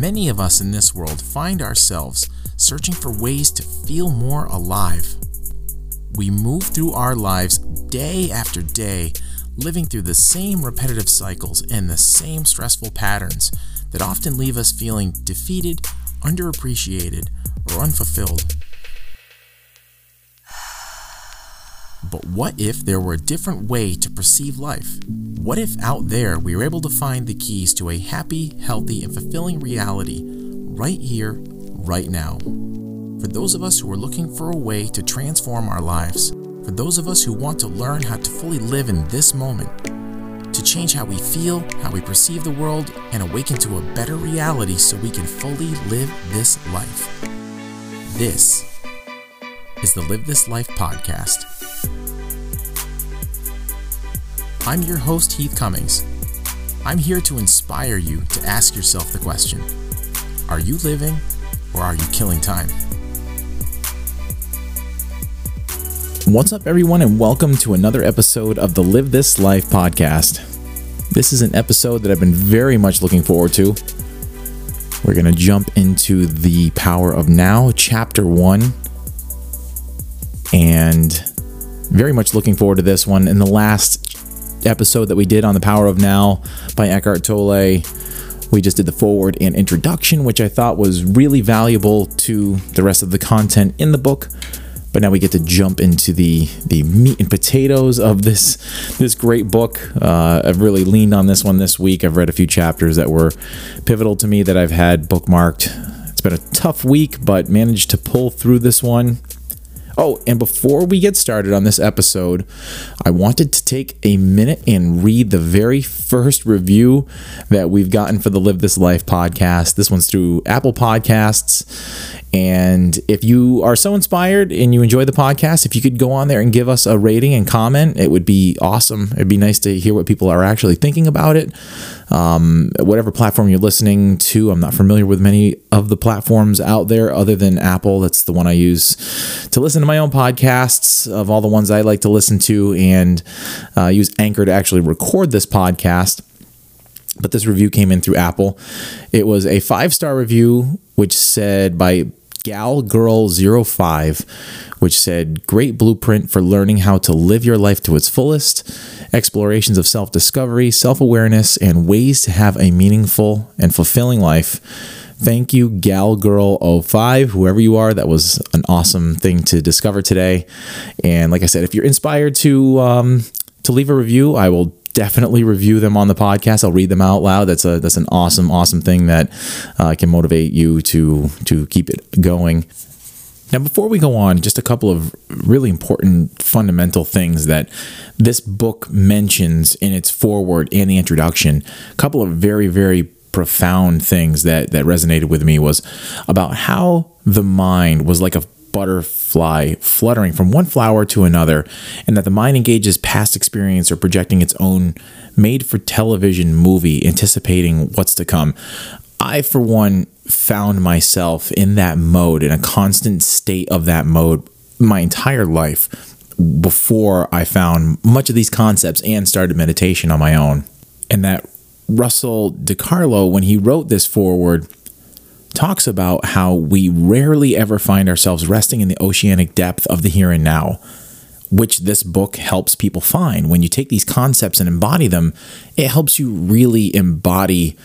Many of us in this world find ourselves searching for ways to feel more alive. We move through our lives day after day, living through the same repetitive cycles and the same stressful patterns that often leave us feeling defeated, underappreciated, or unfulfilled. What if there were a different way to perceive life? What if out there we were able to find the keys to a happy, healthy, and fulfilling reality right here, right now? For those of us who are looking for a way to transform our lives, for those of us who want to learn how to fully live in this moment, to change how we feel, how we perceive the world, and awaken to a better reality so we can fully live this life. This is the Live This Life podcast. I'm your host, Heath Cummings. I'm here to inspire you to ask yourself the question Are you living or are you killing time? What's up, everyone, and welcome to another episode of the Live This Life podcast. This is an episode that I've been very much looking forward to. We're going to jump into the power of now, chapter one, and very much looking forward to this one. In the last episode that we did on the power of now by Eckhart Tolle, we just did the foreword and introduction, which I thought was really valuable to the rest of the content in the book. But now we get to jump into the the meat and potatoes of this this great book. Uh, I've really leaned on this one this week. I've read a few chapters that were pivotal to me that I've had bookmarked. It's been a tough week, but managed to pull through this one. Oh, and before we get started on this episode, I wanted to take a minute and read the very first review that we've gotten for the Live This Life podcast. This one's through Apple Podcasts. And if you are so inspired and you enjoy the podcast, if you could go on there and give us a rating and comment, it would be awesome. It'd be nice to hear what people are actually thinking about it. Um, whatever platform you're listening to, I'm not familiar with many of the platforms out there other than Apple. That's the one I use to listen to my own podcasts of all the ones I like to listen to and uh, use Anchor to actually record this podcast but this review came in through Apple. It was a five star review, which said by Gal Girl 05, which said, Great blueprint for learning how to live your life to its fullest, explorations of self discovery, self awareness, and ways to have a meaningful and fulfilling life. Thank you, Gal Girl 05, whoever you are. That was an awesome thing to discover today. And like I said, if you're inspired to, um, to leave a review, I will definitely review them on the podcast. I'll read them out loud. That's a that's an awesome awesome thing that uh, can motivate you to to keep it going. Now, before we go on, just a couple of really important fundamental things that this book mentions in its foreword and the introduction. A couple of very, very profound things that, that resonated with me was about how the mind was like a butterfly fluttering from one flower to another, and that the mind engages past experience or projecting its own made for television movie, anticipating what's to come. I, for one, found myself in that mode, in a constant state of that mode, my entire life before I found much of these concepts and started meditation on my own. And that Russell DiCarlo, when he wrote this foreword, talks about how we rarely ever find ourselves resting in the oceanic depth of the here and now, which this book helps people find. When you take these concepts and embody them, it helps you really embody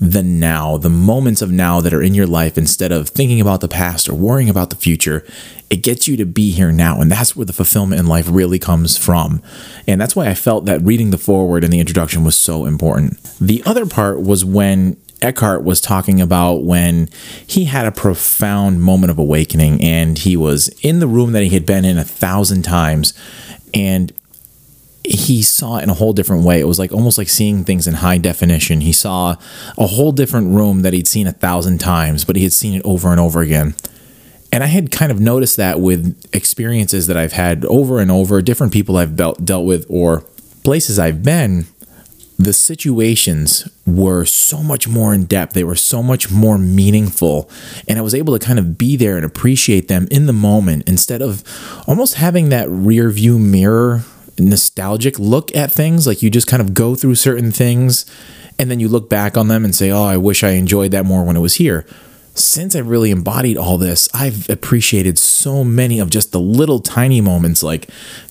the now, the moments of now that are in your life instead of thinking about the past or worrying about the future. It gets you to be here now. And that's where the fulfillment in life really comes from. And that's why I felt that reading the foreword and the introduction was so important. The other part was when Eckhart was talking about when he had a profound moment of awakening and he was in the room that he had been in a thousand times and he saw it in a whole different way. It was like almost like seeing things in high definition. He saw a whole different room that he'd seen a thousand times, but he had seen it over and over again. And I had kind of noticed that with experiences that I've had over and over, different people I've dealt with, or places I've been the situations were so much more in depth. They were so much more meaningful. And I was able to kind of be there and appreciate them in the moment instead of almost having that rear view mirror nostalgic look at things. Like you just kind of go through certain things and then you look back on them and say, oh, I wish I enjoyed that more when it was here. Since I've really embodied all this, I've appreciated so many of just the little tiny moments like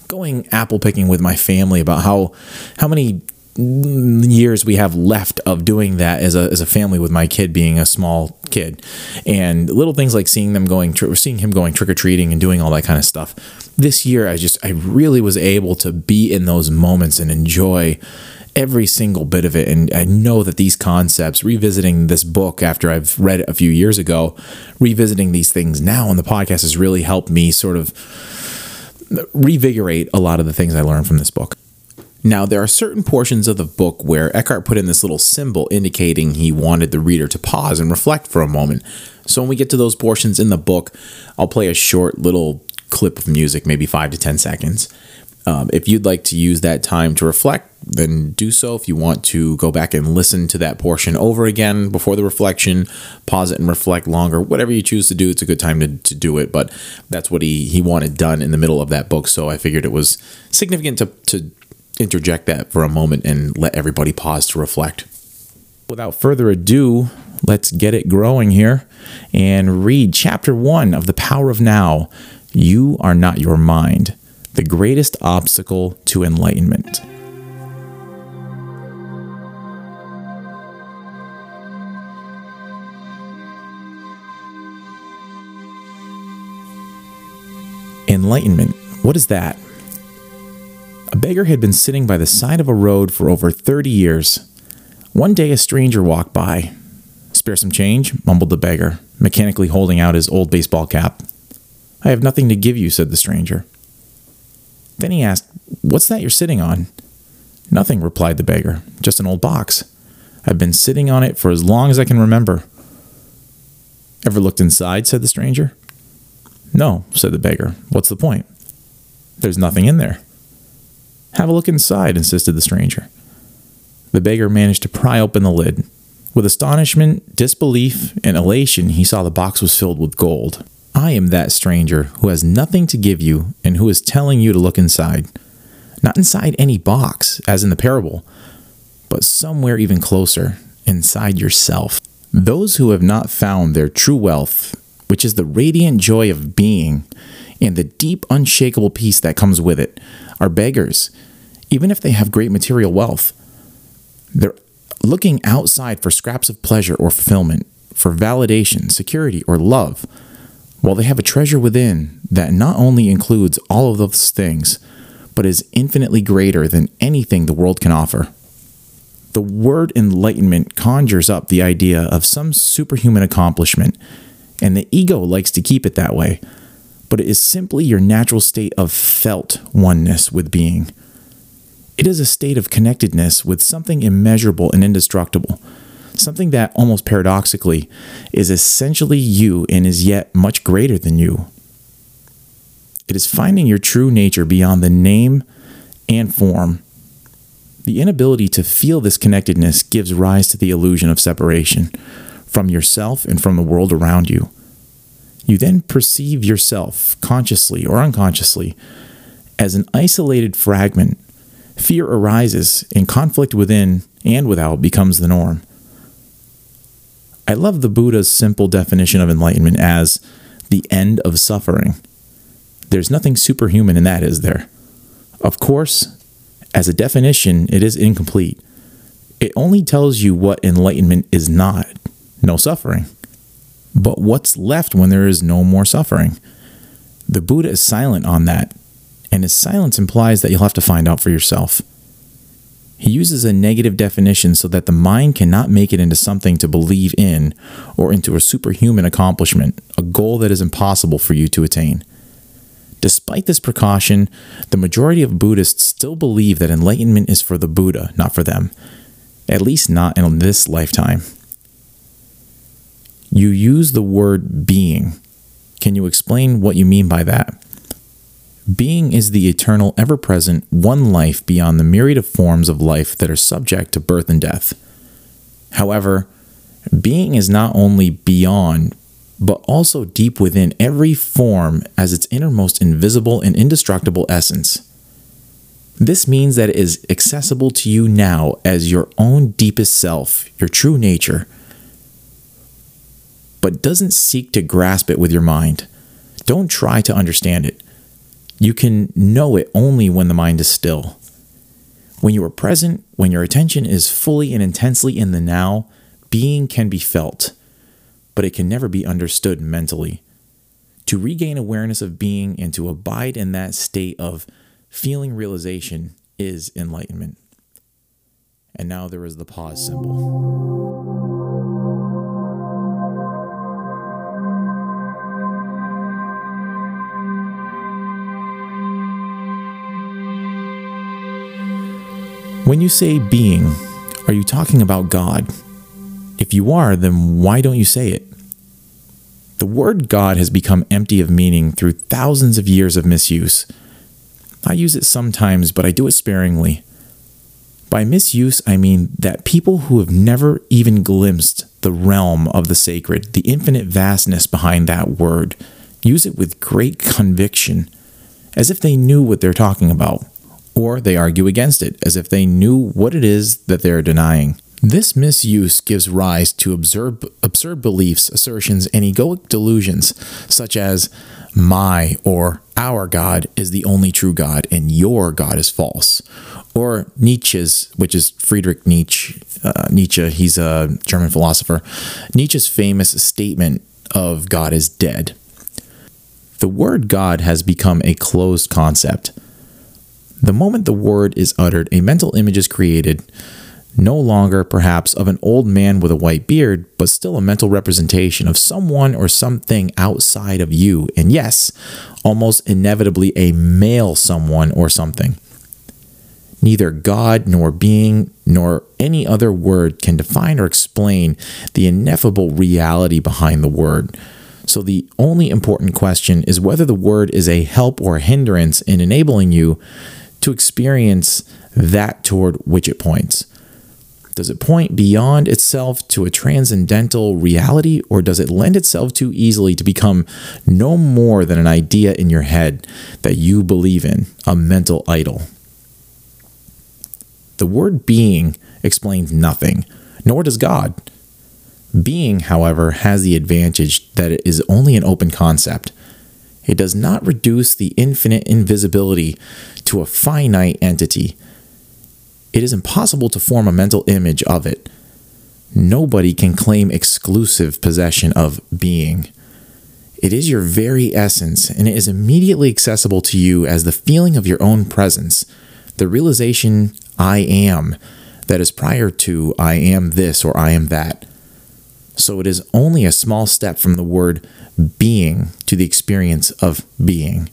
going apple picking with my family about how how many years we have left of doing that as a, as a family with my kid being a small kid. And little things like seeing them going seeing him going trick-or-treating and doing all that kind of stuff. This year i just i really was able to be in those moments and enjoy every single bit of it. And i know that these concepts revisiting this book after i've read it a few years ago revisiting these things now on the podcast has really helped me sort of revigorate a lot of the things i learned from this book now, there are certain portions of the book where Eckhart put in this little symbol indicating he wanted the reader to pause and reflect for a moment. So, when we get to those portions in the book, I'll play a short little clip of music, maybe five to 10 seconds. Um, if you'd like to use that time to reflect, then do so. If you want to go back and listen to that portion over again before the reflection, pause it and reflect longer. Whatever you choose to do, it's a good time to, to do it. But that's what he, he wanted done in the middle of that book. So I figured it was significant to, to interject that for a moment and let everybody pause to reflect. Without further ado, let's get it growing here and read chapter one of The Power of Now. You are not your mind, the greatest obstacle to enlightenment. Enlightenment. What is that? Beggar had been sitting by the side of a road for over 30 years. One day a stranger walked by. Spare some change, mumbled the beggar, mechanically holding out his old baseball cap. I have nothing to give you, said the stranger. Then he asked, What's that you're sitting on? Nothing, replied the beggar, just an old box. I've been sitting on it for as long as I can remember. Ever looked inside? said the stranger. No, said the beggar. What's the point? There's nothing in there. Have a look inside, insisted the stranger. The beggar managed to pry open the lid. With astonishment, disbelief, and elation, he saw the box was filled with gold. I am that stranger who has nothing to give you and who is telling you to look inside. Not inside any box, as in the parable, but somewhere even closer, inside yourself. Those who have not found their true wealth, which is the radiant joy of being and the deep, unshakable peace that comes with it, are beggars, even if they have great material wealth. They're looking outside for scraps of pleasure or fulfillment, for validation, security, or love, while they have a treasure within that not only includes all of those things, but is infinitely greater than anything the world can offer. The word enlightenment conjures up the idea of some superhuman accomplishment, and the ego likes to keep it that way but it is simply your natural state of felt oneness with being. It is a state of connectedness with something immeasurable and indestructible, something that, almost paradoxically, is essentially you and is yet much greater than you. It is finding your true nature beyond the name and form. The inability to feel this connectedness gives rise to the illusion of separation from yourself and from the world around you. You then perceive yourself, consciously or unconsciously, as an isolated fragment. Fear arises, and conflict within and without becomes the norm. I love the Buddha's simple definition of enlightenment as the end of suffering. There's nothing superhuman in that, is there? Of course, as a definition, it is incomplete. It only tells you what enlightenment is not no suffering. But what's left when there is no more suffering? The Buddha is silent on that, and his silence implies that you'll have to find out for yourself. He uses a negative definition so that the mind cannot make it into something to believe in or into a superhuman accomplishment, a goal that is impossible for you to attain. Despite this precaution, the majority of Buddhists still believe that enlightenment is for the Buddha, not for them, at least not in this lifetime. You use the word being. Can you explain what you mean by that? Being is the eternal, ever present, one life beyond the myriad of forms of life that are subject to birth and death. However, being is not only beyond, but also deep within every form as its innermost invisible and indestructible essence. This means that it is accessible to you now as your own deepest self, your true nature, but doesn't seek to grasp it with your mind. Don't try to understand it. You can know it only when the mind is still. When you are present, when your attention is fully and intensely in the now, being can be felt, but it can never be understood mentally. To regain awareness of being and to abide in that state of feeling realization is enlightenment. And now there is the pause symbol. When you say being, are you talking about God? If you are, then why don't you say it? The word God has become empty of meaning through thousands of years of misuse. I use it sometimes, but I do it sparingly. By misuse, I mean that people who have never even glimpsed the realm of the sacred, the infinite vastness behind that word, use it with great conviction, as if they knew what they're talking about or they argue against it as if they knew what it is that they're denying. This misuse gives rise to absurd, absurd beliefs, assertions, and egoic delusions, such as my or our God is the only true God and your God is false. Or Nietzsche's, which is Friedrich Nietzsche, uh, Nietzsche, he's a German philosopher, Nietzsche's famous statement of God is dead. The word God has become a closed concept. The moment the word is uttered, a mental image is created, no longer perhaps of an old man with a white beard, but still a mental representation of someone or something outside of you. And yes, almost inevitably a male someone or something. Neither God nor being nor any other word can define or explain the ineffable reality behind the word. So, the only important question is whether the word is a help or hindrance in enabling you to experience that toward which it points. Does it point beyond itself to a transcendental reality, or does it lend itself too easily to become no more than an idea in your head that you believe in, a mental idol? The word being explains nothing, nor does God. Being, however, has the advantage that it is only an open concept. It does not reduce the infinite invisibility to a finite entity. It is impossible to form a mental image of it. Nobody can claim exclusive possession of being. It is your very essence, and it is immediately accessible to you as the feeling of your own presence, the realization I am, that is prior to I am this or I am that. So it is only a small step from the word being to the experience of being.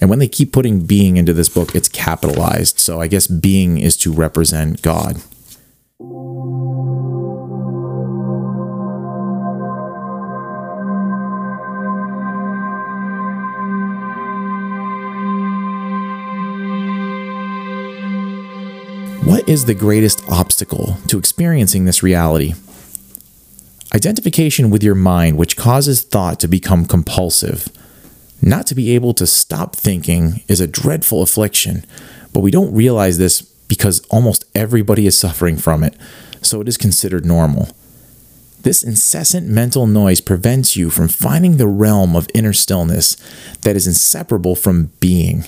And when they keep putting being into this book, it's capitalized. So I guess being is to represent God. What is the greatest obstacle to experiencing this reality? Identification with your mind, which causes thought to become compulsive. Not to be able to stop thinking is a dreadful affliction, but we don't realize this because almost everybody is suffering from it, so it is considered normal. This incessant mental noise prevents you from finding the realm of inner stillness that is inseparable from being.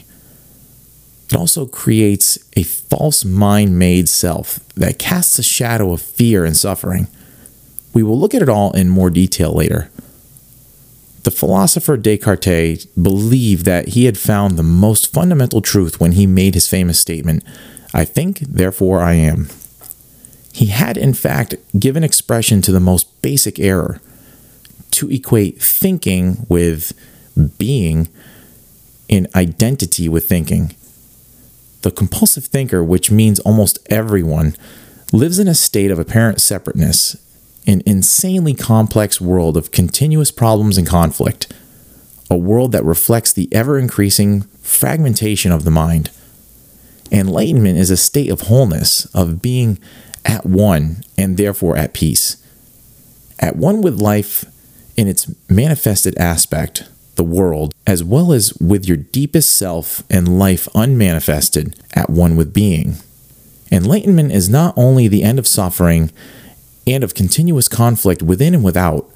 It also creates a false mind made self that casts a shadow of fear and suffering. We will look at it all in more detail later. The philosopher Descartes believed that he had found the most fundamental truth when he made his famous statement, I think, therefore I am. He had, in fact, given expression to the most basic error to equate thinking with being in identity with thinking. The compulsive thinker, which means almost everyone, lives in a state of apparent separateness an insanely complex world of continuous problems and conflict, a world that reflects the ever increasing fragmentation of the mind. Enlightenment is a state of wholeness, of being at one and therefore at peace, at one with life in its manifested aspect, the world, as well as with your deepest self and life unmanifested, at one with being. Enlightenment is not only the end of suffering and of continuous conflict within and without,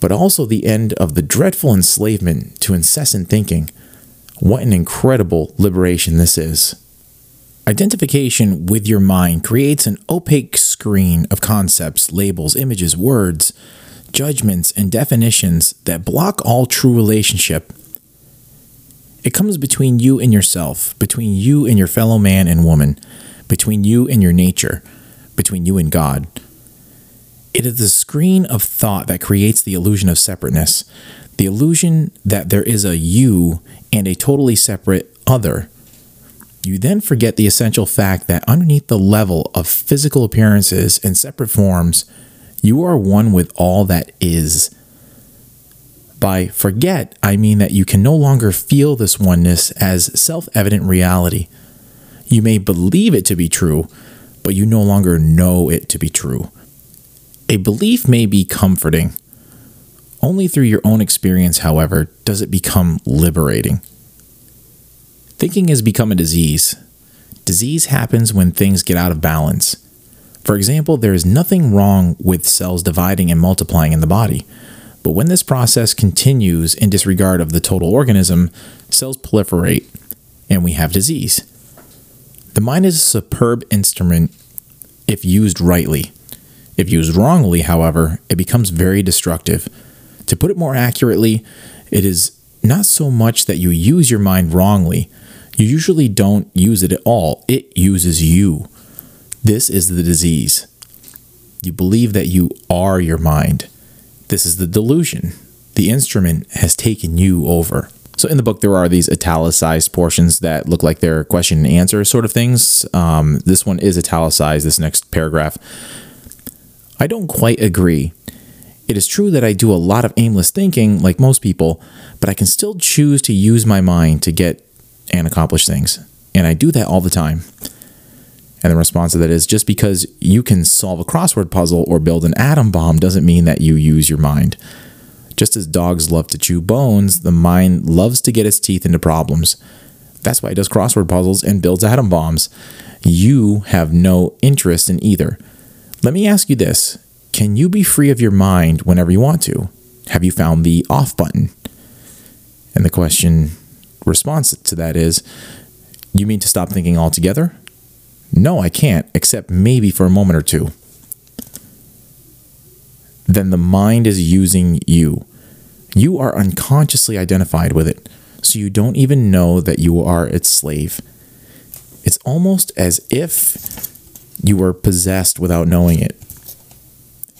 but also the end of the dreadful enslavement to incessant thinking. What an incredible liberation this is. Identification with your mind creates an opaque screen of concepts, labels, images, words, judgments, and definitions that block all true relationship. It comes between you and yourself, between you and your fellow man and woman, between you and your nature, between you and God. It is the screen of thought that creates the illusion of separateness, the illusion that there is a you and a totally separate other. You then forget the essential fact that underneath the level of physical appearances and separate forms, you are one with all that is. By forget, I mean that you can no longer feel this oneness as self evident reality. You may believe it to be true, but you no longer know it to be true. A belief may be comforting. Only through your own experience, however, does it become liberating. Thinking has become a disease. Disease happens when things get out of balance. For example, there is nothing wrong with cells dividing and multiplying in the body. But when this process continues in disregard of the total organism, cells proliferate and we have disease. The mind is a superb instrument if used rightly. If used wrongly, however, it becomes very destructive. To put it more accurately, it is not so much that you use your mind wrongly, you usually don't use it at all, it uses you. This is the disease. You believe that you are your mind. This is the delusion. The instrument has taken you over. So in the book, there are these italicized portions that look like they're question and answer sort of things. Um, this one is italicized, this next paragraph. I don't quite agree. It is true that I do a lot of aimless thinking, like most people, but I can still choose to use my mind to get and accomplish things. And I do that all the time. And the response to that is just because you can solve a crossword puzzle or build an atom bomb doesn't mean that you use your mind. Just as dogs love to chew bones, the mind loves to get its teeth into problems. That's why it does crossword puzzles and builds atom bombs. You have no interest in either. Let me ask you this Can you be free of your mind whenever you want to? Have you found the off button? And the question response to that is You mean to stop thinking altogether? No, I can't, except maybe for a moment or two. Then the mind is using you. You are unconsciously identified with it, so you don't even know that you are its slave. It's almost as if you were possessed without knowing it.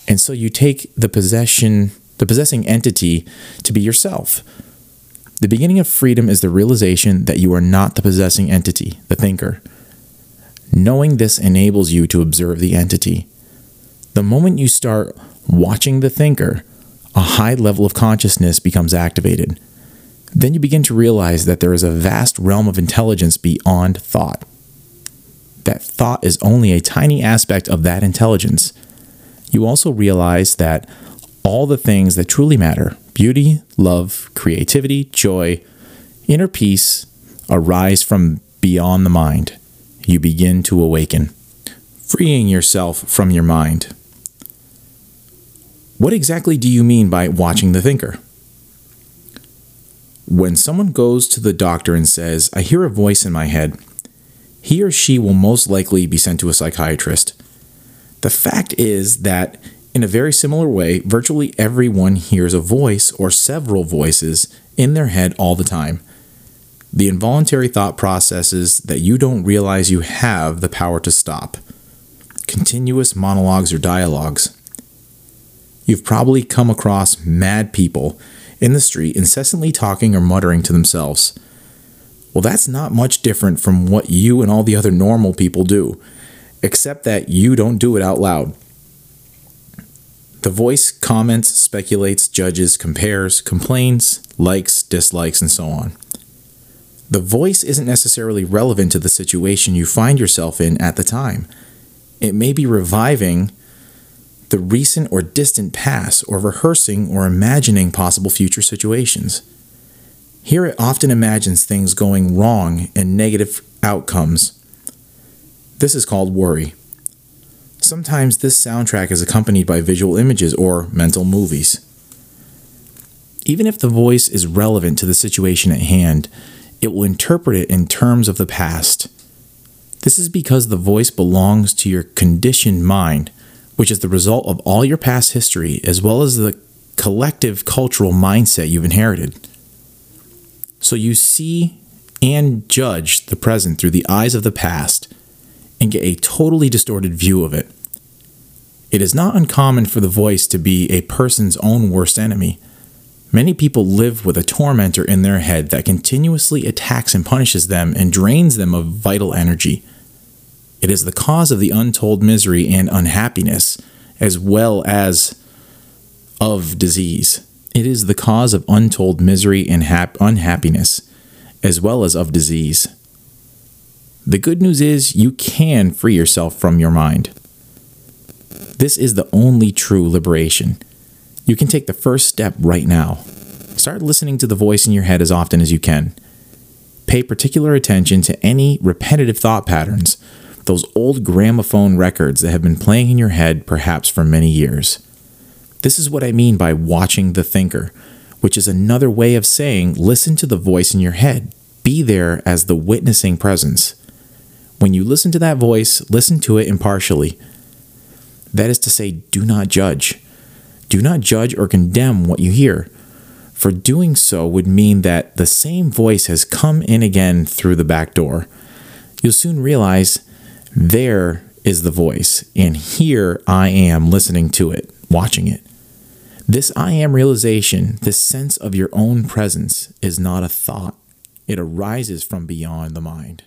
And so you take the possession, the possessing entity to be yourself. The beginning of freedom is the realization that you are not the possessing entity, the thinker. Knowing this enables you to observe the entity. The moment you start watching the thinker, a high level of consciousness becomes activated. Then you begin to realize that there is a vast realm of intelligence beyond thought. That thought is only a tiny aspect of that intelligence. You also realize that all the things that truly matter beauty, love, creativity, joy, inner peace arise from beyond the mind you begin to awaken, freeing yourself from your mind. What exactly do you mean by watching the thinker? When someone goes to the doctor and says, I hear a voice in my head, he or she will most likely be sent to a psychiatrist. The fact is that, in a very similar way, virtually everyone hears a voice or several voices in their head all the time the involuntary thought processes that you don't realize you have the power to stop. Continuous monologues or dialogues. You've probably come across mad people in the street incessantly talking or muttering to themselves. Well, that's not much different from what you and all the other normal people do, except that you don't do it out loud. The voice comments, speculates, judges, compares, complains, likes, dislikes, and so on. The voice isn't necessarily relevant to the situation you find yourself in at the time. It may be reviving the recent or distant past, or rehearsing or imagining possible future situations. Here it often imagines things going wrong and negative outcomes. This is called worry. Sometimes this soundtrack is accompanied by visual images or mental movies. Even if the voice is relevant to the situation at hand, it will interpret it in terms of the past. This is because the voice belongs to your conditioned mind, which is the result of all your past history as well as the collective cultural mindset you've inherited. So you see and judge the present through the eyes of the past and get a totally distorted view of it. It is not uncommon for the voice to be a person's own worst enemy. Many people live with a tormentor in their head that continuously attacks and punishes them and drains them of vital energy. It is the cause of the untold misery and unhappiness, as well as of disease. It is the cause of untold misery and hap- unhappiness, as well as of disease. The good news is you can free yourself from your mind. This is the only true liberation. You can take the first step right now. Start listening to the voice in your head as often as you can. Pay particular attention to any repetitive thought patterns, those old gramophone records that have been playing in your head perhaps for many years. This is what I mean by watching the thinker, which is another way of saying listen to the voice in your head. Be there as the witnessing presence. When you listen to that voice, listen to it impartially. That is to say, do not judge. Do not judge or condemn what you hear, for doing so would mean that the same voice has come in again through the back door. You'll soon realize there is the voice, and here I am listening to it, watching it. This I am realization, this sense of your own presence, is not a thought. It arises from beyond the mind.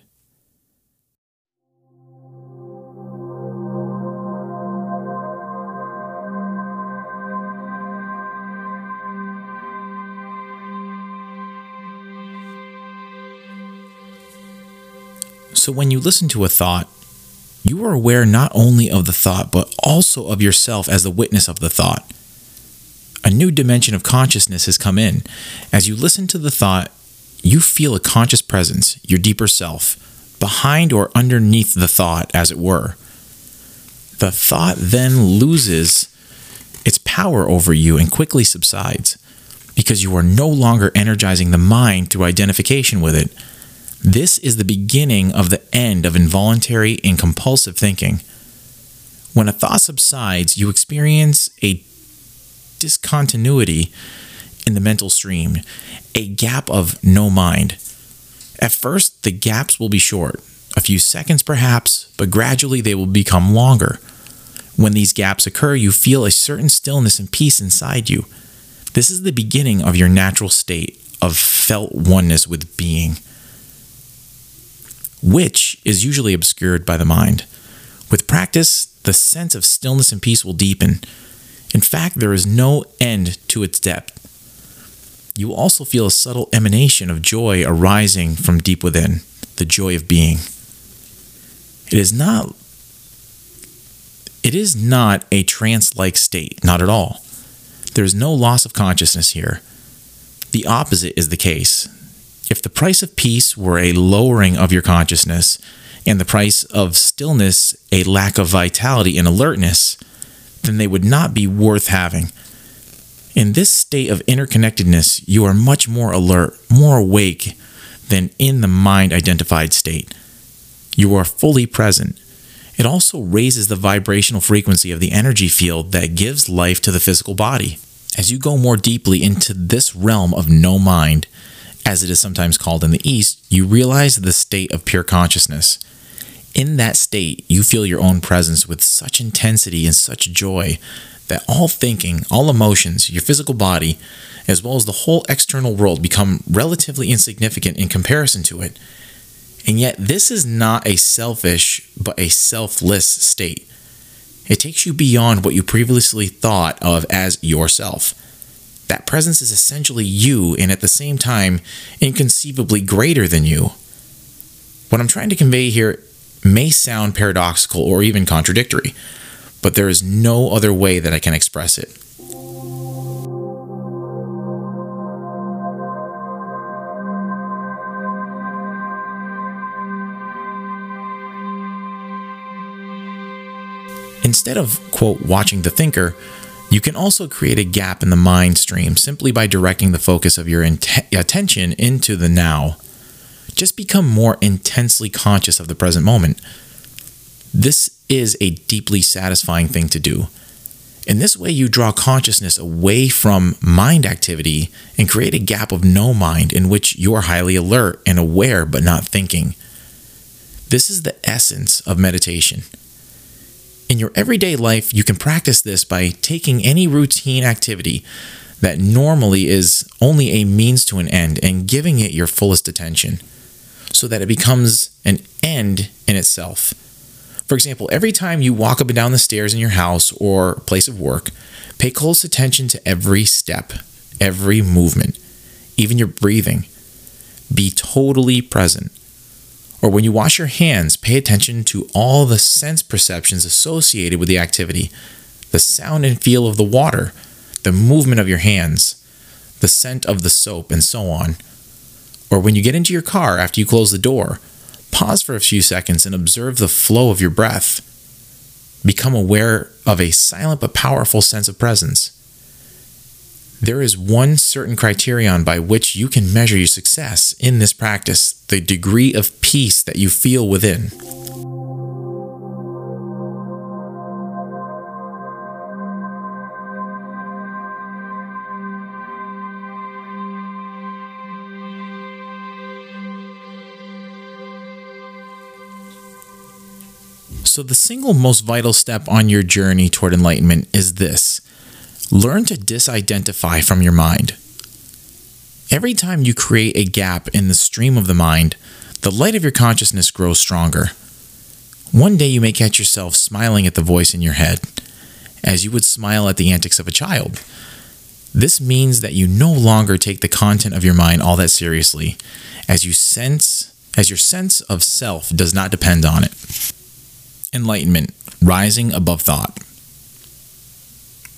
So, when you listen to a thought, you are aware not only of the thought, but also of yourself as the witness of the thought a new dimension of consciousness has come in. As you listen to the thought, you feel a conscious presence, your deeper self, behind or underneath the thought, as it were. The thought then loses its power over you and quickly subsides because you are no longer energizing the mind through identification with it. This is the beginning of the end of involuntary and compulsive thinking. When a thought subsides, you experience a discontinuity in the mental stream, a gap of no mind. At first, the gaps will be short, a few seconds perhaps, but gradually they will become longer. When these gaps occur, you feel a certain stillness and peace inside you. This is the beginning of your natural state of felt oneness with being, which is usually obscured by the mind. With practice, the sense of stillness and peace will deepen. In fact, there is no end to its depth. You also feel a subtle emanation of joy arising from deep within, the joy of being. It is not it is not a trance-like state, not at all. There is no loss of consciousness here. The opposite is the case. If the price of peace were a lowering of your consciousness, and the price of stillness a lack of vitality and alertness, then they would not be worth having. In this state of interconnectedness, you are much more alert, more awake than in the mind identified state. You are fully present. It also raises the vibrational frequency of the energy field that gives life to the physical body. As you go more deeply into this realm of no mind, as it is sometimes called in the East, you realize the state of pure consciousness. In that state, you feel your own presence with such intensity and such joy that all thinking, all emotions, your physical body, as well as the whole external world become relatively insignificant in comparison to it. And yet, this is not a selfish, but a selfless state. It takes you beyond what you previously thought of as yourself. That presence is essentially you, and at the same time, inconceivably greater than you. What I'm trying to convey here may sound paradoxical or even contradictory, but there is no other way that I can express it. Instead of, quote, watching the thinker, you can also create a gap in the mind stream simply by directing the focus of your attention into the now just become more intensely conscious of the present moment. This is a deeply satisfying thing to do. In this way, you draw consciousness away from mind activity and create a gap of no mind in which you are highly alert and aware but not thinking. This is the essence of meditation. In your everyday life, you can practice this by taking any routine activity that normally is only a means to an end and giving it your fullest attention so that it becomes an end in itself. For example, every time you walk up and down the stairs in your house or place of work, pay close attention to every step, every movement, even your breathing. Be totally present. Or when you wash your hands, pay attention to all the sense perceptions associated with the activity the sound and feel of the water, the movement of your hands, the scent of the soap, and so on. Or when you get into your car after you close the door, Pause for a few seconds and observe the flow of your breath. Become aware of a silent but powerful sense of presence. There is one certain criterion by which you can measure your success in this practice the degree of peace that you feel within. So, the single most vital step on your journey toward enlightenment is this learn to disidentify from your mind. Every time you create a gap in the stream of the mind, the light of your consciousness grows stronger. One day you may catch yourself smiling at the voice in your head, as you would smile at the antics of a child. This means that you no longer take the content of your mind all that seriously, as you sense as your sense of self does not depend on it enlightenment, rising above thought.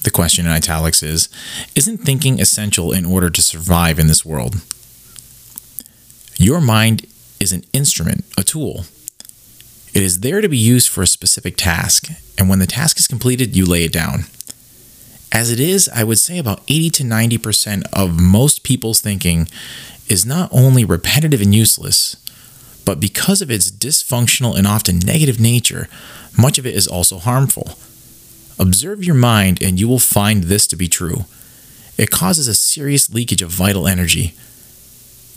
The question in italics is Isn't thinking essential in order to survive in this world? Your mind is an instrument, a tool. It is there to be used for a specific task, and when the task is completed, you lay it down. As it is, I would say about 80 to 90% of most people's thinking is not only repetitive and useless, but because of its dysfunctional and often negative nature, much of it is also harmful. Observe your mind, and you will find this to be true. It causes a serious leakage of vital energy.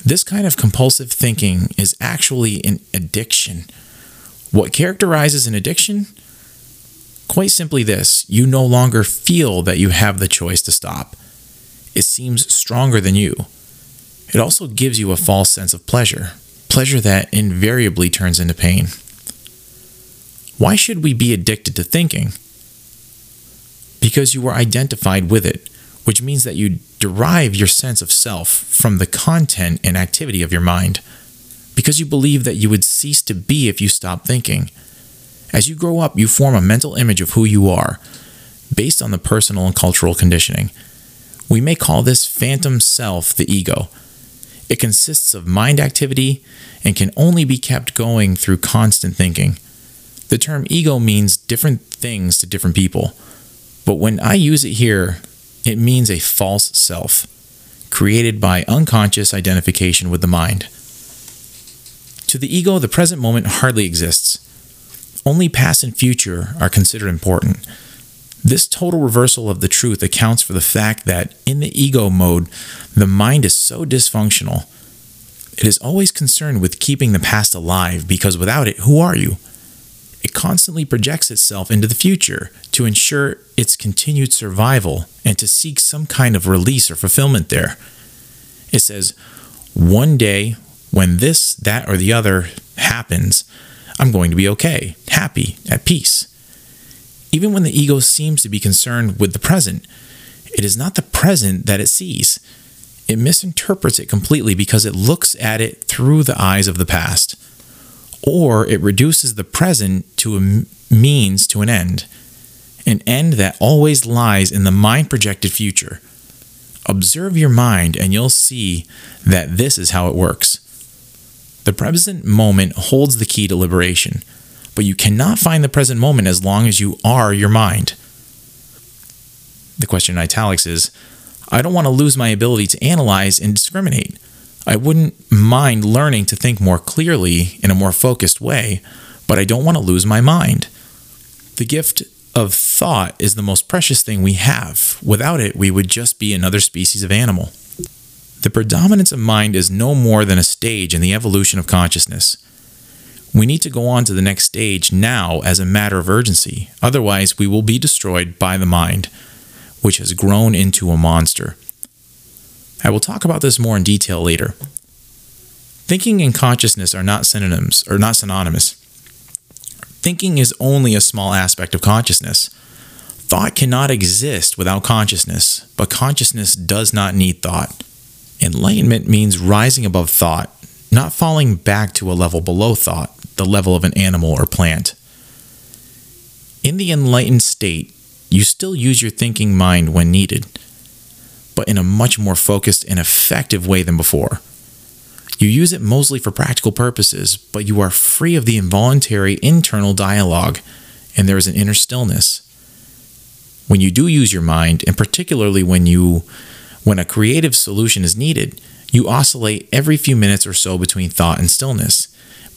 This kind of compulsive thinking is actually an addiction. What characterizes an addiction? Quite simply, this you no longer feel that you have the choice to stop. It seems stronger than you. It also gives you a false sense of pleasure pleasure that invariably turns into pain. Why should we be addicted to thinking? Because you are identified with it, which means that you derive your sense of self from the content and activity of your mind. Because you believe that you would cease to be if you stop thinking. As you grow up, you form a mental image of who you are, based on the personal and cultural conditioning. We may call this phantom self the ego it consists of mind activity and can only be kept going through constant thinking. The term ego means different things to different people, but when I use it here, it means a false self, created by unconscious identification with the mind. To the ego, the present moment hardly exists. Only past and future are considered important. This total reversal of the truth accounts for the fact that in the ego mode, the mind is so dysfunctional. It is always concerned with keeping the past alive because without it, who are you? It constantly projects itself into the future to ensure its continued survival and to seek some kind of release or fulfillment there. It says, one day, when this, that, or the other happens, I'm going to be okay, happy, at peace. Even when the ego seems to be concerned with the present, it is not the present that it sees. It misinterprets it completely because it looks at it through the eyes of the past. Or it reduces the present to a means to an end, an end that always lies in the mind projected future. Observe your mind and you'll see that this is how it works. The present moment holds the key to liberation but you cannot find the present moment as long as you are your mind. The question in italics is I don't want to lose my ability to analyze and discriminate. I wouldn't mind learning to think more clearly in a more focused way, but I don't want to lose my mind. The gift of thought is the most precious thing we have. Without it, we would just be another species of animal. The predominance of mind is no more than a stage in the evolution of consciousness. We need to go on to the next stage now as a matter of urgency, otherwise, we will be destroyed by the mind, which has grown into a monster. I will talk about this more in detail later. Thinking and consciousness are not synonyms or not synonymous. Thinking is only a small aspect of consciousness. Thought cannot exist without consciousness, but consciousness does not need thought. Enlightenment means rising above thought, not falling back to a level below thought, the level of an animal or plant. In the enlightened state, you still use your thinking mind when needed, but in a much more focused and effective way than before. You use it mostly for practical purposes, but you are free of the involuntary internal dialogue, and there is an inner stillness. When you do use your mind, and particularly when you when a creative solution is needed, you oscillate every few minutes or so between thought and stillness,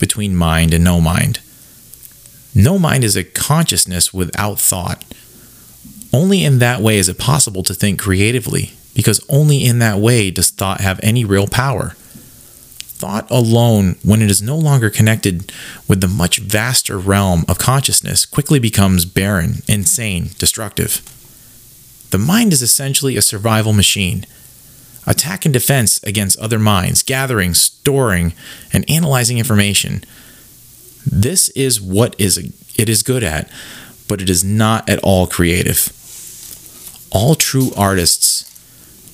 between mind and no mind. No mind is a consciousness without thought. Only in that way is it possible to think creatively, because only in that way does thought have any real power. Thought alone, when it is no longer connected with the much vaster realm of consciousness, quickly becomes barren, insane, destructive. The mind is essentially a survival machine. Attack and defense against other minds, gathering, storing, and analyzing information. This is what is it is good at, but it is not at all creative. All true artists,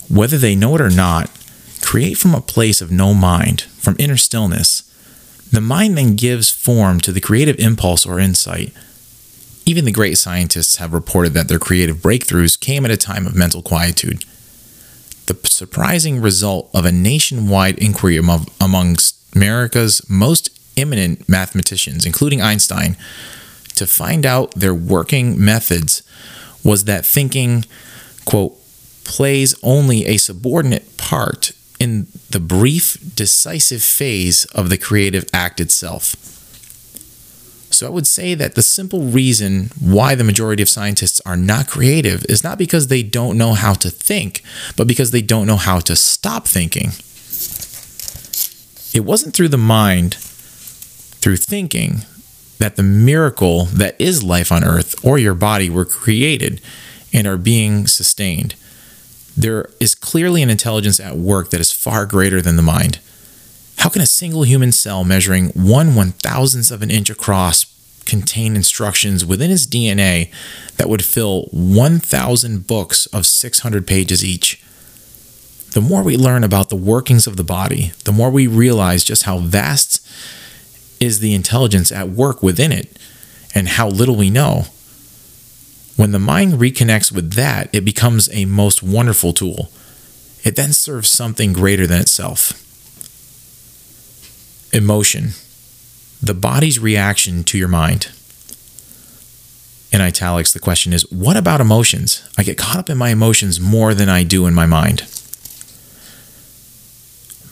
whether they know it or not, create from a place of no mind, from inner stillness. The mind then gives form to the creative impulse or insight. Even the great scientists have reported that their creative breakthroughs came at a time of mental quietude. The surprising result of a nationwide inquiry amongst America's most eminent mathematicians, including Einstein, to find out their working methods was that thinking, quote, plays only a subordinate part in the brief, decisive phase of the creative act itself. So I would say that the simple reason why the majority of scientists are not creative is not because they don't know how to think, but because they don't know how to stop thinking. It wasn't through the mind, through thinking, that the miracle that is life on earth or your body were created and are being sustained. There is clearly an intelligence at work that is far greater than the mind. How can a single human cell measuring one one thousandth of an inch across contain instructions within its DNA that would fill 1,000 books of 600 pages each? The more we learn about the workings of the body, the more we realize just how vast is the intelligence at work within it and how little we know. When the mind reconnects with that, it becomes a most wonderful tool. It then serves something greater than itself. Emotion, the body's reaction to your mind. In italics, the question is what about emotions? I get caught up in my emotions more than I do in my mind.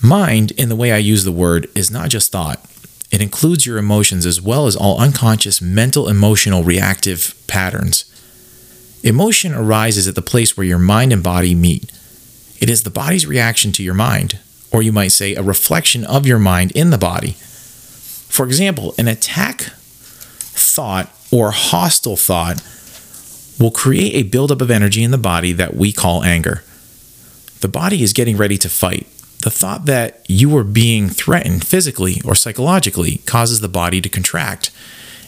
Mind, in the way I use the word, is not just thought. It includes your emotions as well as all unconscious mental, emotional, reactive patterns. Emotion arises at the place where your mind and body meet. It is the body's reaction to your mind, or you might say a reflection of your mind in the body. For example, an attack thought or hostile thought will create a buildup of energy in the body that we call anger. The body is getting ready to fight. The thought that you are being threatened physically or psychologically causes the body to contract.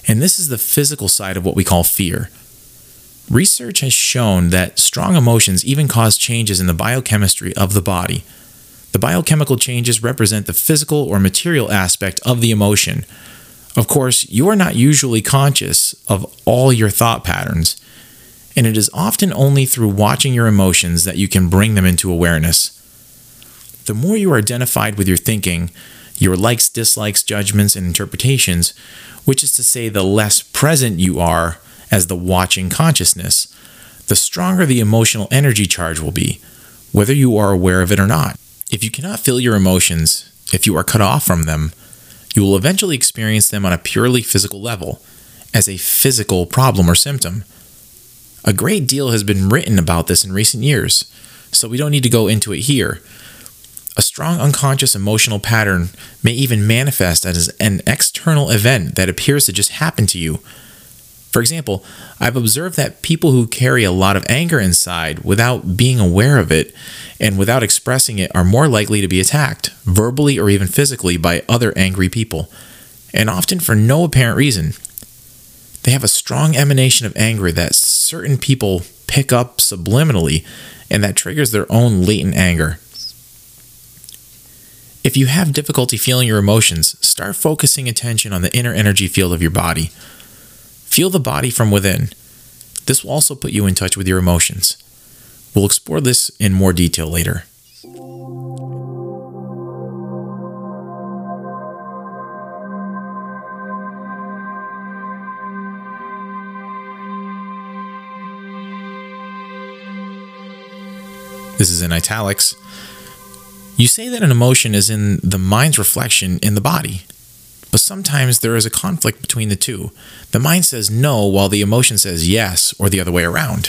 And this is the physical side of what we call fear. Research has shown that strong emotions even cause changes in the biochemistry of the body. The biochemical changes represent the physical or material aspect of the emotion. Of course, you are not usually conscious of all your thought patterns, and it is often only through watching your emotions that you can bring them into awareness. The more you are identified with your thinking, your likes, dislikes, judgments, and interpretations, which is to say, the less present you are as the watching consciousness, the stronger the emotional energy charge will be, whether you are aware of it or not. If you cannot feel your emotions, if you are cut off from them, you will eventually experience them on a purely physical level, as a physical problem or symptom. A great deal has been written about this in recent years, so we don't need to go into it here. A strong unconscious emotional pattern may even manifest as an external event that appears to just happen to you. For example, I've observed that people who carry a lot of anger inside without being aware of it and without expressing it are more likely to be attacked, verbally or even physically, by other angry people, and often for no apparent reason. They have a strong emanation of anger that certain people pick up subliminally and that triggers their own latent anger. If you have difficulty feeling your emotions, start focusing attention on the inner energy field of your body. Feel the body from within. This will also put you in touch with your emotions. We'll explore this in more detail later. This is in italics. You say that an emotion is in the mind's reflection in the body, but sometimes there is a conflict between the two. The mind says no, while the emotion says yes, or the other way around.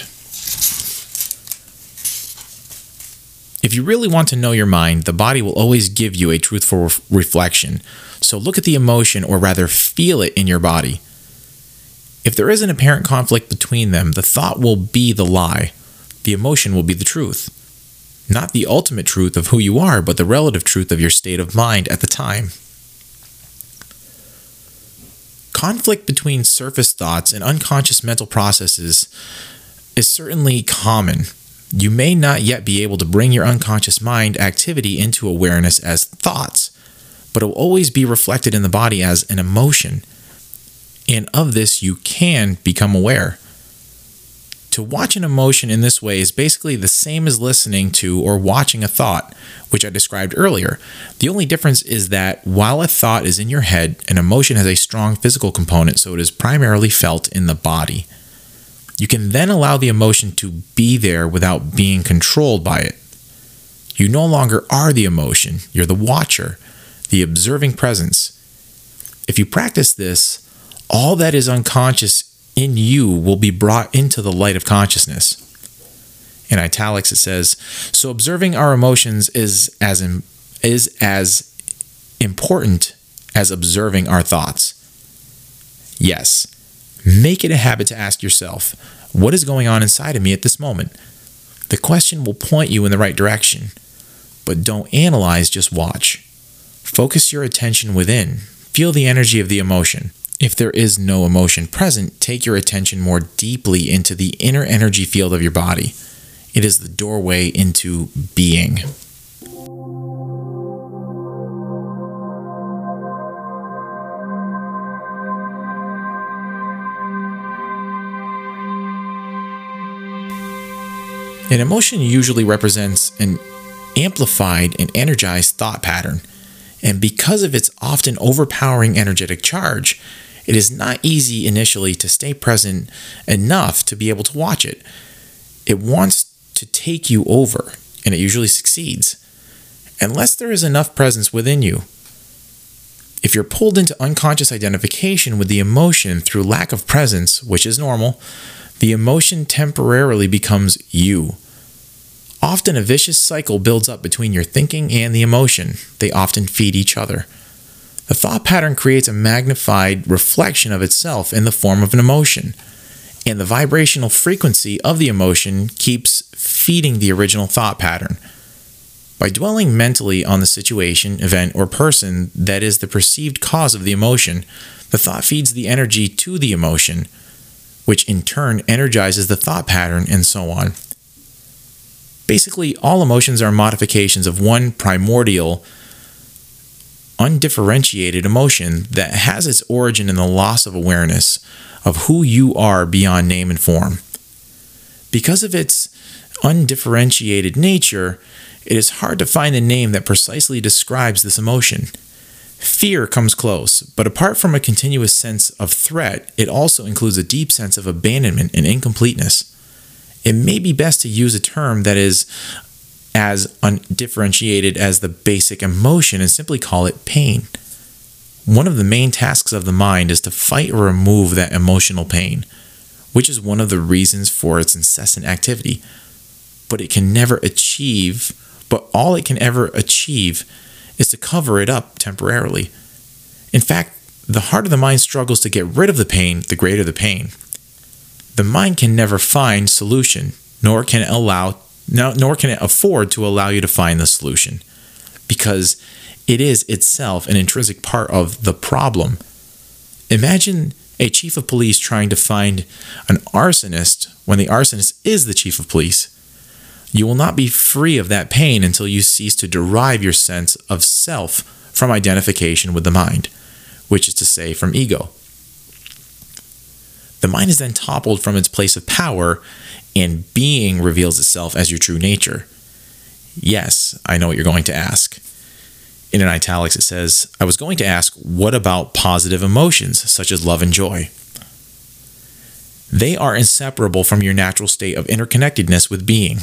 If you really want to know your mind, the body will always give you a truthful re- reflection. So look at the emotion, or rather, feel it in your body. If there is an apparent conflict between them, the thought will be the lie, the emotion will be the truth not the ultimate truth of who you are, but the relative truth of your state of mind at the time. Conflict between surface thoughts and unconscious mental processes is certainly common. You may not yet be able to bring your unconscious mind activity into awareness as thoughts, but it will always be reflected in the body as an emotion. And of this, you can become aware. To watch an emotion in this way is basically the same as listening to or watching a thought, which I described earlier. The only difference is that while a thought is in your head, an emotion has a strong physical component, so it is primarily felt in the body. You can then allow the emotion to be there without being controlled by it. You no longer are the emotion, you're the watcher, the observing presence. If you practice this, all that is unconscious in you will be brought into the light of consciousness. In italics, it says, "So observing our emotions is as in, is as important as observing our thoughts." Yes, make it a habit to ask yourself, "What is going on inside of me at this moment?" The question will point you in the right direction, but don't analyze, just watch. Focus your attention within. Feel the energy of the emotion. If there is no emotion present, take your attention more deeply into the inner energy field of your body. It is the doorway into being. An emotion usually represents an amplified and energized thought pattern. And because of its often overpowering energetic charge, it is not easy initially to stay present enough to be able to watch it. It wants to take you over, and it usually succeeds, unless there is enough presence within you. If you're pulled into unconscious identification with the emotion through lack of presence, which is normal, the emotion temporarily becomes you. Often a vicious cycle builds up between your thinking and the emotion. They often feed each other. The thought pattern creates a magnified reflection of itself in the form of an emotion, and the vibrational frequency of the emotion keeps feeding the original thought pattern. By dwelling mentally on the situation, event, or person that is the perceived cause of the emotion, the thought feeds the energy to the emotion, which in turn energizes the thought pattern, and so on. Basically, all emotions are modifications of one primordial undifferentiated emotion that has its origin in the loss of awareness of who you are beyond name and form. Because of its undifferentiated nature, it is hard to find a name that precisely describes this emotion. Fear comes close, but apart from a continuous sense of threat, it also includes a deep sense of abandonment and incompleteness. It may be best to use a term that is as undifferentiated as the basic emotion and simply call it pain. One of the main tasks of the mind is to fight or remove that emotional pain, which is one of the reasons for its incessant activity. But it can never achieve, but all it can ever achieve is to cover it up temporarily. In fact, the harder the mind struggles to get rid of the pain, the greater the pain. The mind can never find solution, nor can it allow nor can it afford to allow you to find the solution because it is itself an intrinsic part of the problem. Imagine a chief of police trying to find an arsonist when the arsonist is the chief of police. You will not be free of that pain until you cease to derive your sense of self from identification with the mind, which is to say, from ego. The mind is then toppled from its place of power, and being reveals itself as your true nature. Yes, I know what you're going to ask. In an italics, it says, I was going to ask, what about positive emotions such as love and joy? They are inseparable from your natural state of interconnectedness with being.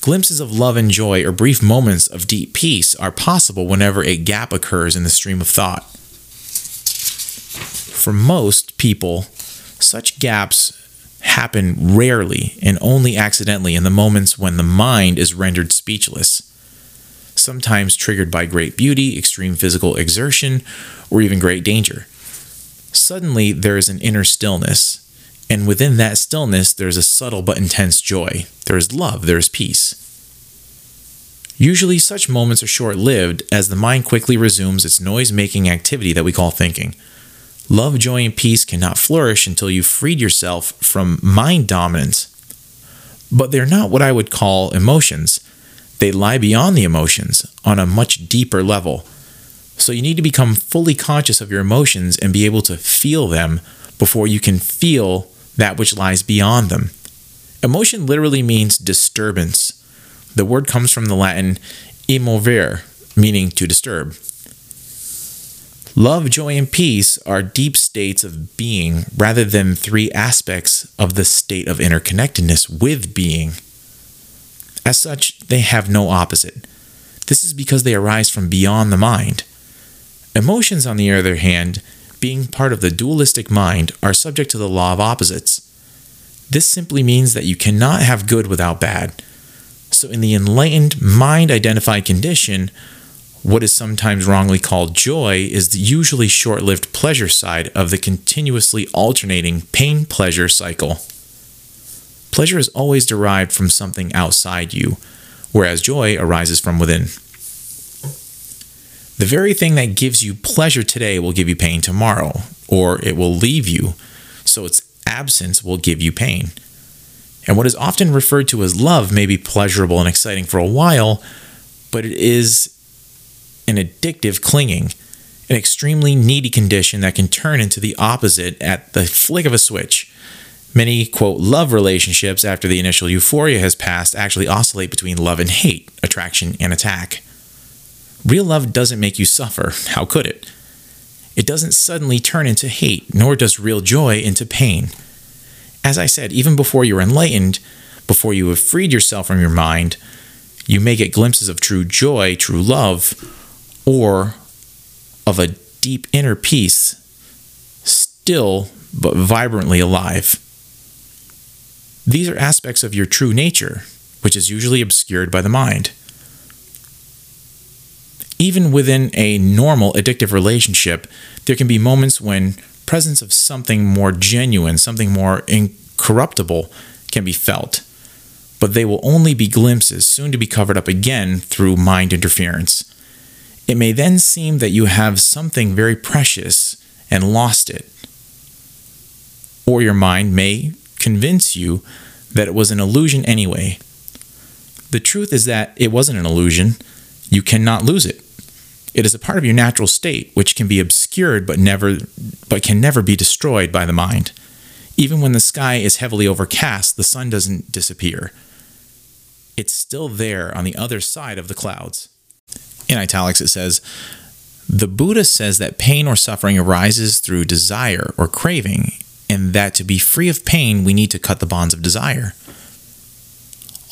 Glimpses of love and joy or brief moments of deep peace are possible whenever a gap occurs in the stream of thought. For most people, such gaps happen rarely and only accidentally in the moments when the mind is rendered speechless, sometimes triggered by great beauty, extreme physical exertion, or even great danger. Suddenly, there is an inner stillness, and within that stillness, there is a subtle but intense joy. There is love, there is peace. Usually, such moments are short lived as the mind quickly resumes its noise making activity that we call thinking. Love, joy, and peace cannot flourish until you've freed yourself from mind dominance. But they're not what I would call emotions. They lie beyond the emotions on a much deeper level. So you need to become fully conscious of your emotions and be able to feel them before you can feel that which lies beyond them. Emotion literally means disturbance. The word comes from the Latin emovere, meaning to disturb. Love, joy, and peace are deep states of being rather than three aspects of the state of interconnectedness with being. As such, they have no opposite. This is because they arise from beyond the mind. Emotions, on the other hand, being part of the dualistic mind, are subject to the law of opposites. This simply means that you cannot have good without bad. So, in the enlightened, mind identified condition, what is sometimes wrongly called joy is the usually short lived pleasure side of the continuously alternating pain pleasure cycle. Pleasure is always derived from something outside you, whereas joy arises from within. The very thing that gives you pleasure today will give you pain tomorrow, or it will leave you, so its absence will give you pain. And what is often referred to as love may be pleasurable and exciting for a while, but it is an addictive clinging, an extremely needy condition that can turn into the opposite at the flick of a switch. Many, quote, love relationships after the initial euphoria has passed actually oscillate between love and hate, attraction and attack. Real love doesn't make you suffer. How could it? It doesn't suddenly turn into hate, nor does real joy into pain. As I said, even before you're enlightened, before you have freed yourself from your mind, you may get glimpses of true joy, true love, or of a deep inner peace, still but vibrantly alive. These are aspects of your true nature, which is usually obscured by the mind even within a normal addictive relationship, there can be moments when presence of something more genuine, something more incorruptible can be felt. But they will only be glimpses, soon to be covered up again through mind interference. It may then seem that you have something very precious and lost it. Or your mind may convince you that it was an illusion anyway. The truth is that it wasn't an illusion. You cannot lose it. It is a part of your natural state, which can be obscured but never but can never be destroyed by the mind. Even when the sky is heavily overcast, the sun doesn't disappear. It's still there on the other side of the clouds. In italics, it says, The Buddha says that pain or suffering arises through desire or craving, and that to be free of pain, we need to cut the bonds of desire.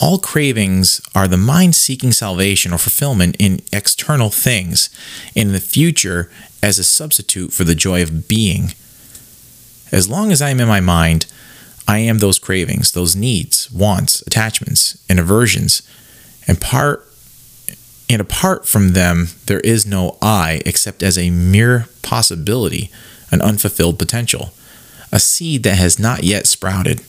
All cravings are the mind seeking salvation or fulfillment in external things in the future as a substitute for the joy of being. As long as I am in my mind, I am those cravings, those needs, wants, attachments, and aversions. And part and apart from them, there is no I except as a mere possibility, an unfulfilled potential, a seed that has not yet sprouted.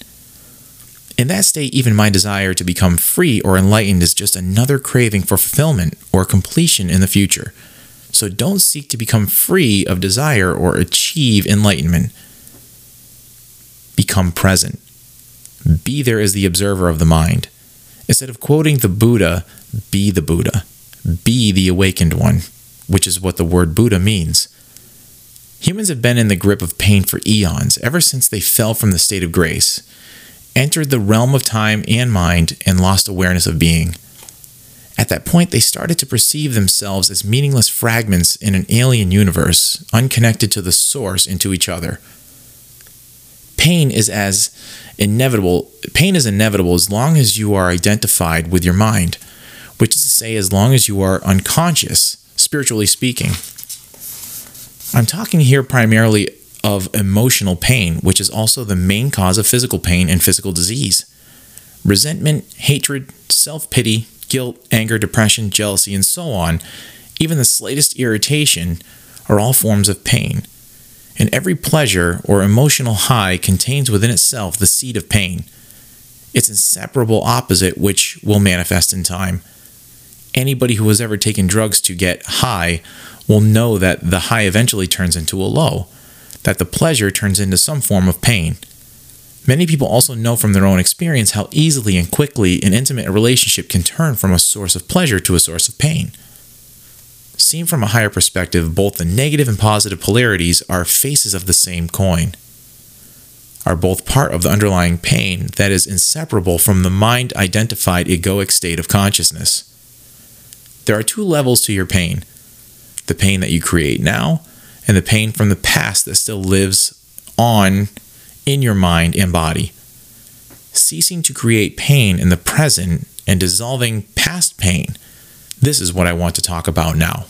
In that state, even my desire to become free or enlightened is just another craving for fulfillment or completion in the future. So don't seek to become free of desire or achieve enlightenment. Become present. Be there as the observer of the mind. Instead of quoting the Buddha, be the Buddha. Be the awakened one, which is what the word Buddha means. Humans have been in the grip of pain for eons, ever since they fell from the state of grace, entered the realm of time and mind, and lost awareness of being. At that point, they started to perceive themselves as meaningless fragments in an alien universe, unconnected to the source and to each other. Pain is as inevitable. Pain is inevitable as long as you are identified with your mind which is to say, as long as you are unconscious, spiritually speaking. I'm talking here primarily of emotional pain, which is also the main cause of physical pain and physical disease. Resentment, hatred, self pity, guilt, anger, depression, jealousy, and so on, even the slightest irritation, are all forms of pain. And every pleasure or emotional high contains within itself the seed of pain, its inseparable opposite, which will manifest in time anybody who has ever taken drugs to get high will know that the high eventually turns into a low, that the pleasure turns into some form of pain. Many people also know from their own experience how easily and quickly an intimate relationship can turn from a source of pleasure to a source of pain. Seen from a higher perspective, both the negative and positive polarities are faces of the same coin, are both part of the underlying pain that is inseparable from the mind identified egoic state of consciousness. There are two levels to your pain the pain that you create now, and the pain from the past that still lives on in your mind and body. Ceasing to create pain in the present and dissolving past pain. This is what I want to talk about now.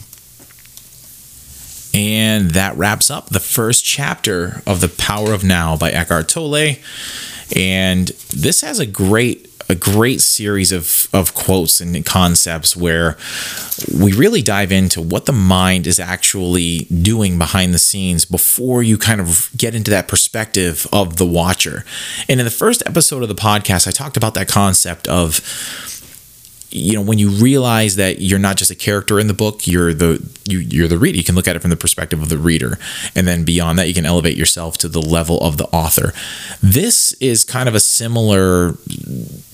And that wraps up the first chapter of The Power of Now by Eckhart Tolle. And this has a great a great series of, of quotes and concepts where we really dive into what the mind is actually doing behind the scenes before you kind of get into that perspective of the watcher. And in the first episode of the podcast, I talked about that concept of you know when you realize that you're not just a character in the book you're the you, you're the reader. You can look at it from the perspective of the reader. And then beyond that you can elevate yourself to the level of the author. This is kind of a similar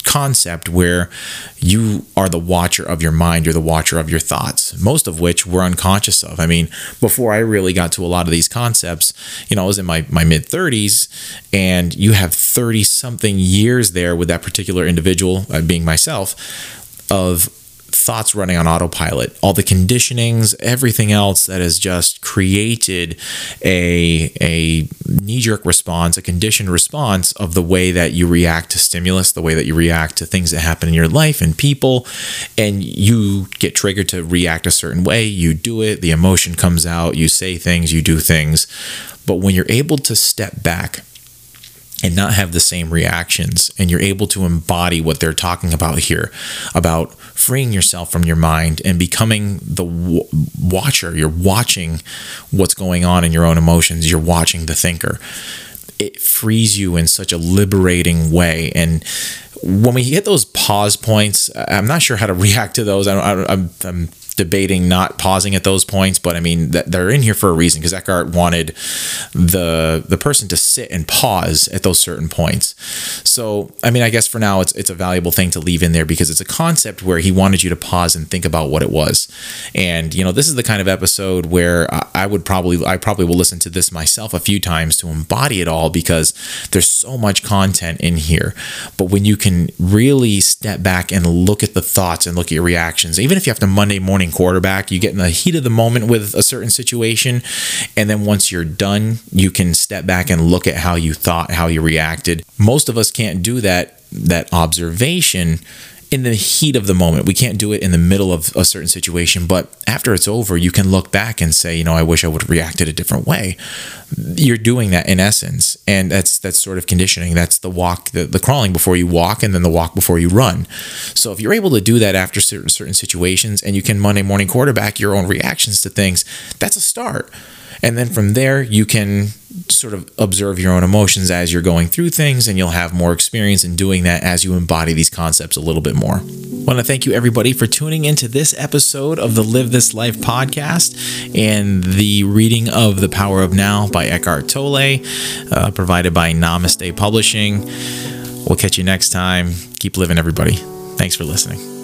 concept where you are the watcher of your mind. You're the watcher of your thoughts most of which we're unconscious of. I mean before i really got to a lot of these concepts you know i was in my, my mid 30s and you have 30 something years there with that particular individual uh, being myself of thoughts running on autopilot, all the conditionings, everything else that has just created a, a knee jerk response, a conditioned response of the way that you react to stimulus, the way that you react to things that happen in your life and people. And you get triggered to react a certain way. You do it, the emotion comes out, you say things, you do things. But when you're able to step back, and not have the same reactions. And you're able to embody what they're talking about here about freeing yourself from your mind and becoming the w- watcher. You're watching what's going on in your own emotions, you're watching the thinker. It frees you in such a liberating way. And when we hit those pause points, I'm not sure how to react to those. I, am debating not pausing at those points, but I mean they're in here for a reason because Eckhart wanted the the person to sit and pause at those certain points. So I mean, I guess for now it's it's a valuable thing to leave in there because it's a concept where he wanted you to pause and think about what it was. And you know, this is the kind of episode where I would probably I probably will listen to this myself a few times to embody it all because there's so much content in here. But when you can really step back and look at the thoughts and look at your reactions, even if you have to Monday morning playing quarterback. You get in the heat of the moment with a certain situation, and then once you're done, you can step back and look at how you thought, how you reacted. Most of us can't do that that observation in the heat of the moment. We can't do it in the middle of a certain situation, but after it's over, you can look back and say, you know, I wish I would have reacted a different way. You're doing that in essence, and that's that's sort of conditioning. That's the walk, the, the crawling before you walk, and then the walk before you run. So if you're able to do that after certain certain situations, and you can Monday morning quarterback your own reactions to things, that's a start. And then from there, you can sort of observe your own emotions as you're going through things, and you'll have more experience in doing that as you embody these concepts a little bit more. I want to thank you, everybody, for tuning into this episode of the Live This Life podcast and the reading of The Power of Now by Eckhart Tolle, uh, provided by Namaste Publishing. We'll catch you next time. Keep living, everybody. Thanks for listening.